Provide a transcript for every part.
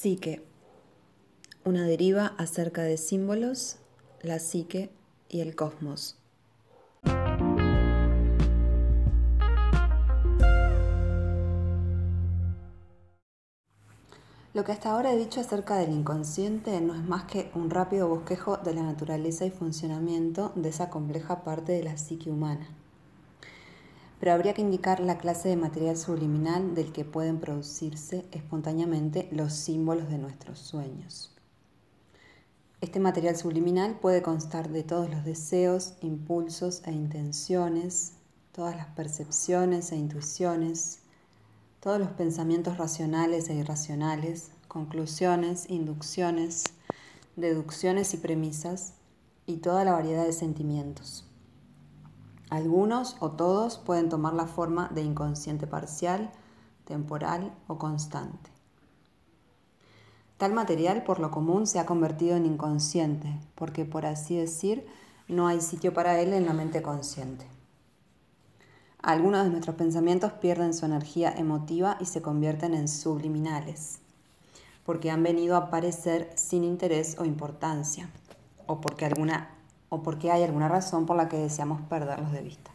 Psique. Una deriva acerca de símbolos, la psique y el cosmos. Lo que hasta ahora he dicho acerca del inconsciente no es más que un rápido bosquejo de la naturaleza y funcionamiento de esa compleja parte de la psique humana. Pero habría que indicar la clase de material subliminal del que pueden producirse espontáneamente los símbolos de nuestros sueños. Este material subliminal puede constar de todos los deseos, impulsos e intenciones, todas las percepciones e intuiciones, todos los pensamientos racionales e irracionales, conclusiones, inducciones, deducciones y premisas, y toda la variedad de sentimientos. Algunos o todos pueden tomar la forma de inconsciente parcial, temporal o constante. Tal material por lo común se ha convertido en inconsciente, porque por así decir, no hay sitio para él en la mente consciente. Algunos de nuestros pensamientos pierden su energía emotiva y se convierten en subliminales, porque han venido a aparecer sin interés o importancia, o porque, alguna, o porque hay alguna razón por la que deseamos perderlos de vista.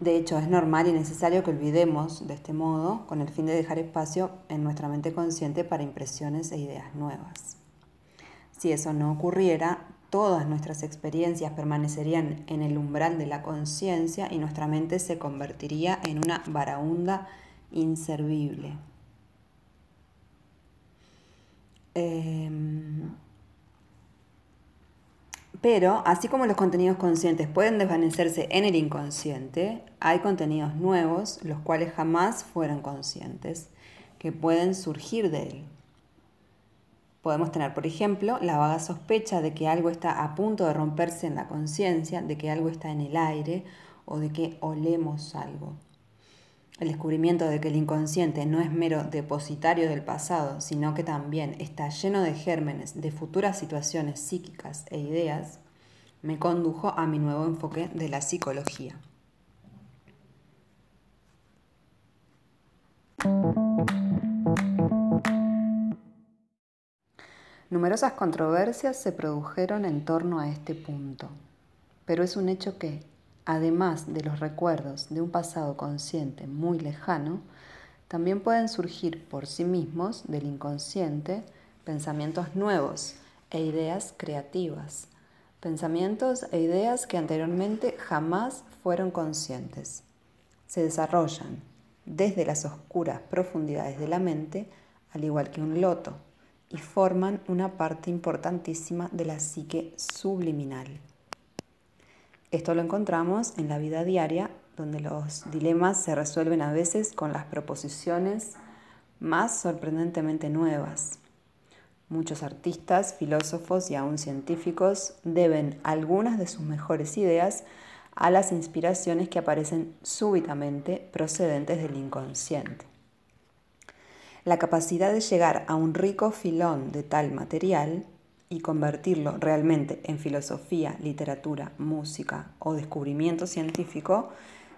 De hecho, es normal y necesario que olvidemos de este modo con el fin de dejar espacio en nuestra mente consciente para impresiones e ideas nuevas. Si eso no ocurriera, todas nuestras experiencias permanecerían en el umbral de la conciencia y nuestra mente se convertiría en una varaunda inservible. Em, pero, así como los contenidos conscientes pueden desvanecerse en el inconsciente, hay contenidos nuevos, los cuales jamás fueron conscientes, que pueden surgir de él. Podemos tener, por ejemplo, la vaga sospecha de que algo está a punto de romperse en la conciencia, de que algo está en el aire o de que olemos algo. El descubrimiento de que el inconsciente no es mero depositario del pasado, sino que también está lleno de gérmenes de futuras situaciones psíquicas e ideas, me condujo a mi nuevo enfoque de la psicología. Numerosas controversias se produjeron en torno a este punto, pero es un hecho que, además de los recuerdos de un pasado consciente muy lejano, también pueden surgir por sí mismos del inconsciente pensamientos nuevos e ideas creativas, pensamientos e ideas que anteriormente jamás fueron conscientes. Se desarrollan desde las oscuras profundidades de la mente, al igual que un loto y forman una parte importantísima de la psique subliminal. Esto lo encontramos en la vida diaria, donde los dilemas se resuelven a veces con las proposiciones más sorprendentemente nuevas. Muchos artistas, filósofos y aún científicos deben algunas de sus mejores ideas a las inspiraciones que aparecen súbitamente procedentes del inconsciente. La capacidad de llegar a un rico filón de tal material y convertirlo realmente en filosofía, literatura, música o descubrimiento científico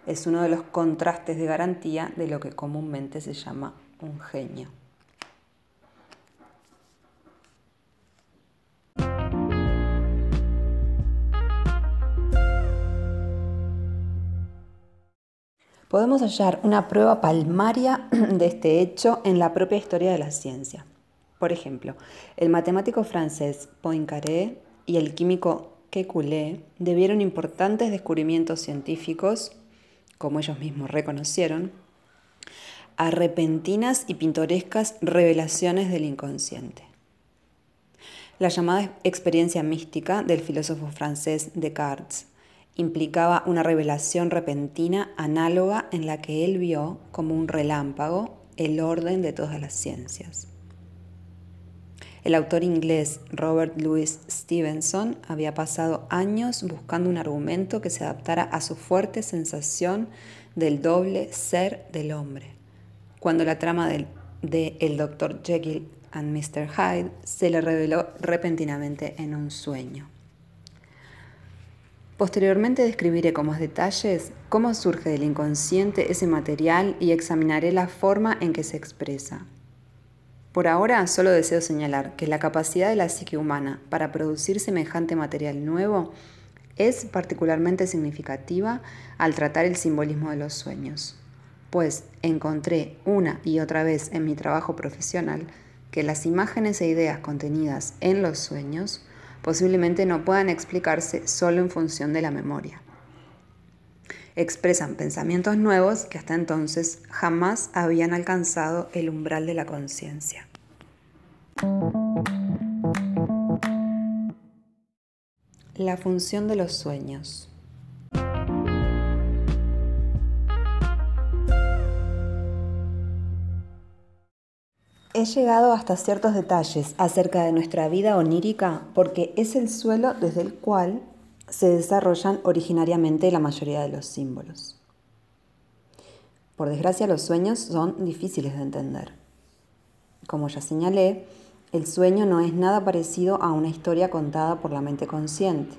es uno de los contrastes de garantía de lo que comúnmente se llama un genio. podemos hallar una prueba palmaria de este hecho en la propia historia de la ciencia. Por ejemplo, el matemático francés Poincaré y el químico Kekulé debieron importantes descubrimientos científicos, como ellos mismos reconocieron, a repentinas y pintorescas revelaciones del inconsciente. La llamada experiencia mística del filósofo francés Descartes implicaba una revelación repentina análoga en la que él vio como un relámpago el orden de todas las ciencias. El autor inglés Robert Louis Stevenson había pasado años buscando un argumento que se adaptara a su fuerte sensación del doble ser del hombre. Cuando la trama de, El Dr. Jekyll and Mr. Hyde se le reveló repentinamente en un sueño. Posteriormente describiré con más detalles cómo surge del inconsciente ese material y examinaré la forma en que se expresa. Por ahora solo deseo señalar que la capacidad de la psique humana para producir semejante material nuevo es particularmente significativa al tratar el simbolismo de los sueños, pues encontré una y otra vez en mi trabajo profesional que las imágenes e ideas contenidas en los sueños posiblemente no puedan explicarse solo en función de la memoria. Expresan pensamientos nuevos que hasta entonces jamás habían alcanzado el umbral de la conciencia. La función de los sueños. He llegado hasta ciertos detalles acerca de nuestra vida onírica porque es el suelo desde el cual se desarrollan originariamente la mayoría de los símbolos. Por desgracia los sueños son difíciles de entender. Como ya señalé, el sueño no es nada parecido a una historia contada por la mente consciente.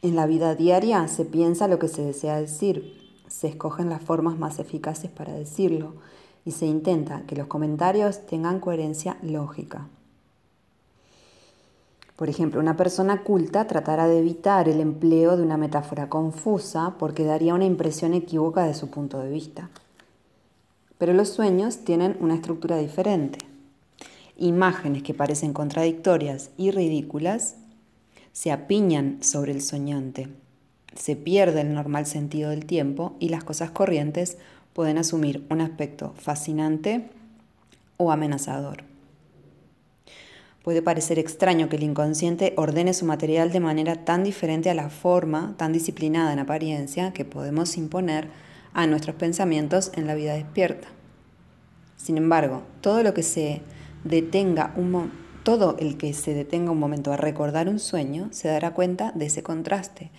En la vida diaria se piensa lo que se desea decir, se escogen las formas más eficaces para decirlo, y se intenta que los comentarios tengan coherencia lógica. Por ejemplo, una persona culta tratará de evitar el empleo de una metáfora confusa porque daría una impresión equívoca de su punto de vista. Pero los sueños tienen una estructura diferente. Imágenes que parecen contradictorias y ridículas se apiñan sobre el soñante. Se pierde el normal sentido del tiempo y las cosas corrientes pueden asumir un aspecto fascinante o amenazador. Puede parecer extraño que el inconsciente ordene su material de manera tan diferente a la forma, tan disciplinada en apariencia, que podemos imponer a nuestros pensamientos en la vida despierta. Sin embargo, todo lo el que se detenga un momento a recordar un sueño se dará cuenta de ese contraste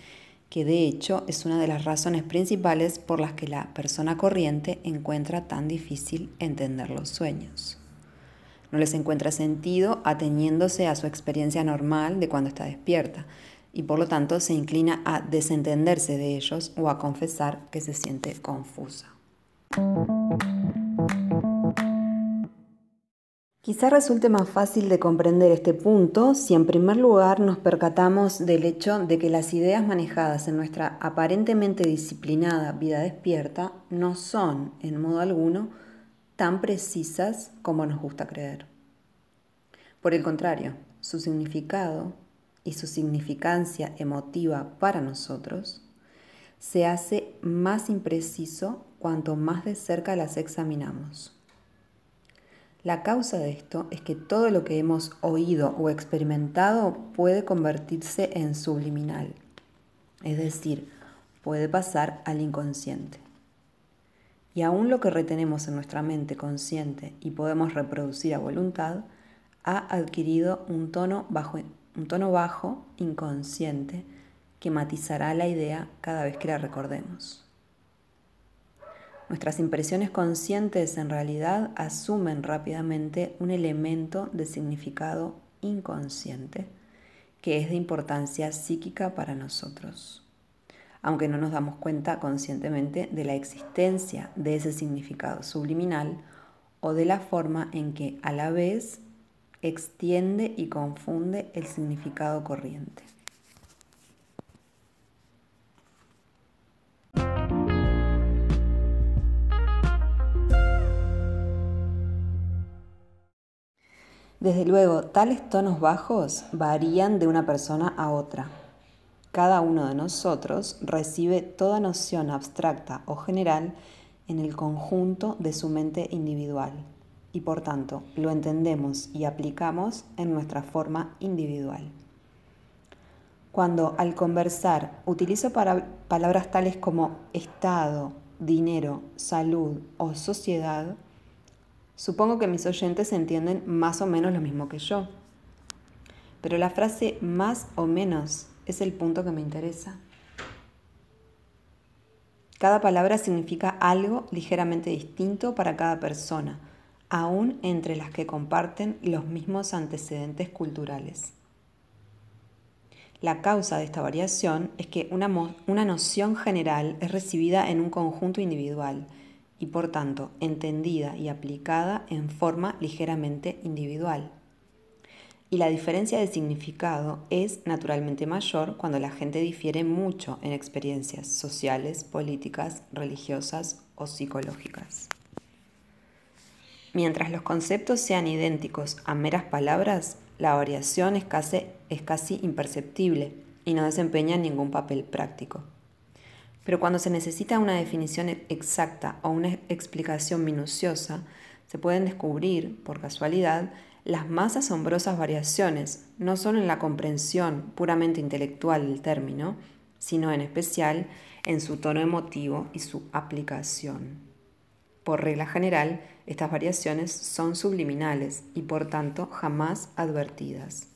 que de hecho es una de las razones principales por las que la persona corriente encuentra tan difícil entender los sueños. No les encuentra sentido ateniéndose a su experiencia normal de cuando está despierta y por lo tanto se inclina a desentenderse de ellos o a confesar que se siente confusa. Quizá resulte más fácil de comprender este punto si en primer lugar nos percatamos del hecho de que las ideas manejadas en nuestra aparentemente disciplinada vida despierta no son, en modo alguno, tan precisas como nos gusta creer. Por el contrario, su significado y su significancia emotiva para nosotros se hace más impreciso cuanto más de cerca las examinamos. La causa de esto es que todo lo que hemos oído o experimentado puede convertirse en subliminal, es decir, puede pasar al inconsciente. Y aún lo que retenemos en nuestra mente consciente y podemos reproducir a voluntad, ha adquirido un tono bajo, un tono bajo inconsciente que matizará la idea cada vez que la recordemos. Nuestras impresiones conscientes en realidad asumen rápidamente un elemento de significado inconsciente que es de importancia psíquica para nosotros, aunque no nos damos cuenta conscientemente de la existencia de ese significado subliminal o de la forma en que a la vez extiende y confunde el significado corriente. Desde luego, tales tonos bajos varían de una persona a otra. Cada uno de nosotros recibe toda noción abstracta o general en el conjunto de su mente individual y por tanto lo entendemos y aplicamos en nuestra forma individual. Cuando al conversar utilizo palabras tales como estado, dinero, salud o sociedad, Supongo que mis oyentes entienden más o menos lo mismo que yo. Pero la frase más o menos es el punto que me interesa. Cada palabra significa algo ligeramente distinto para cada persona, aún entre las que comparten los mismos antecedentes culturales. La causa de esta variación es que una, una noción general es recibida en un conjunto individual y por tanto entendida y aplicada en forma ligeramente individual. Y la diferencia de significado es naturalmente mayor cuando la gente difiere mucho en experiencias sociales, políticas, religiosas o psicológicas. Mientras los conceptos sean idénticos a meras palabras, la variación es casi, es casi imperceptible y no desempeña ningún papel práctico. Pero cuando se necesita una definición exacta o una explicación minuciosa, se pueden descubrir, por casualidad, las más asombrosas variaciones, no solo en la comprensión puramente intelectual del término, sino en especial en su tono emotivo y su aplicación. Por regla general, estas variaciones son subliminales y por tanto jamás advertidas.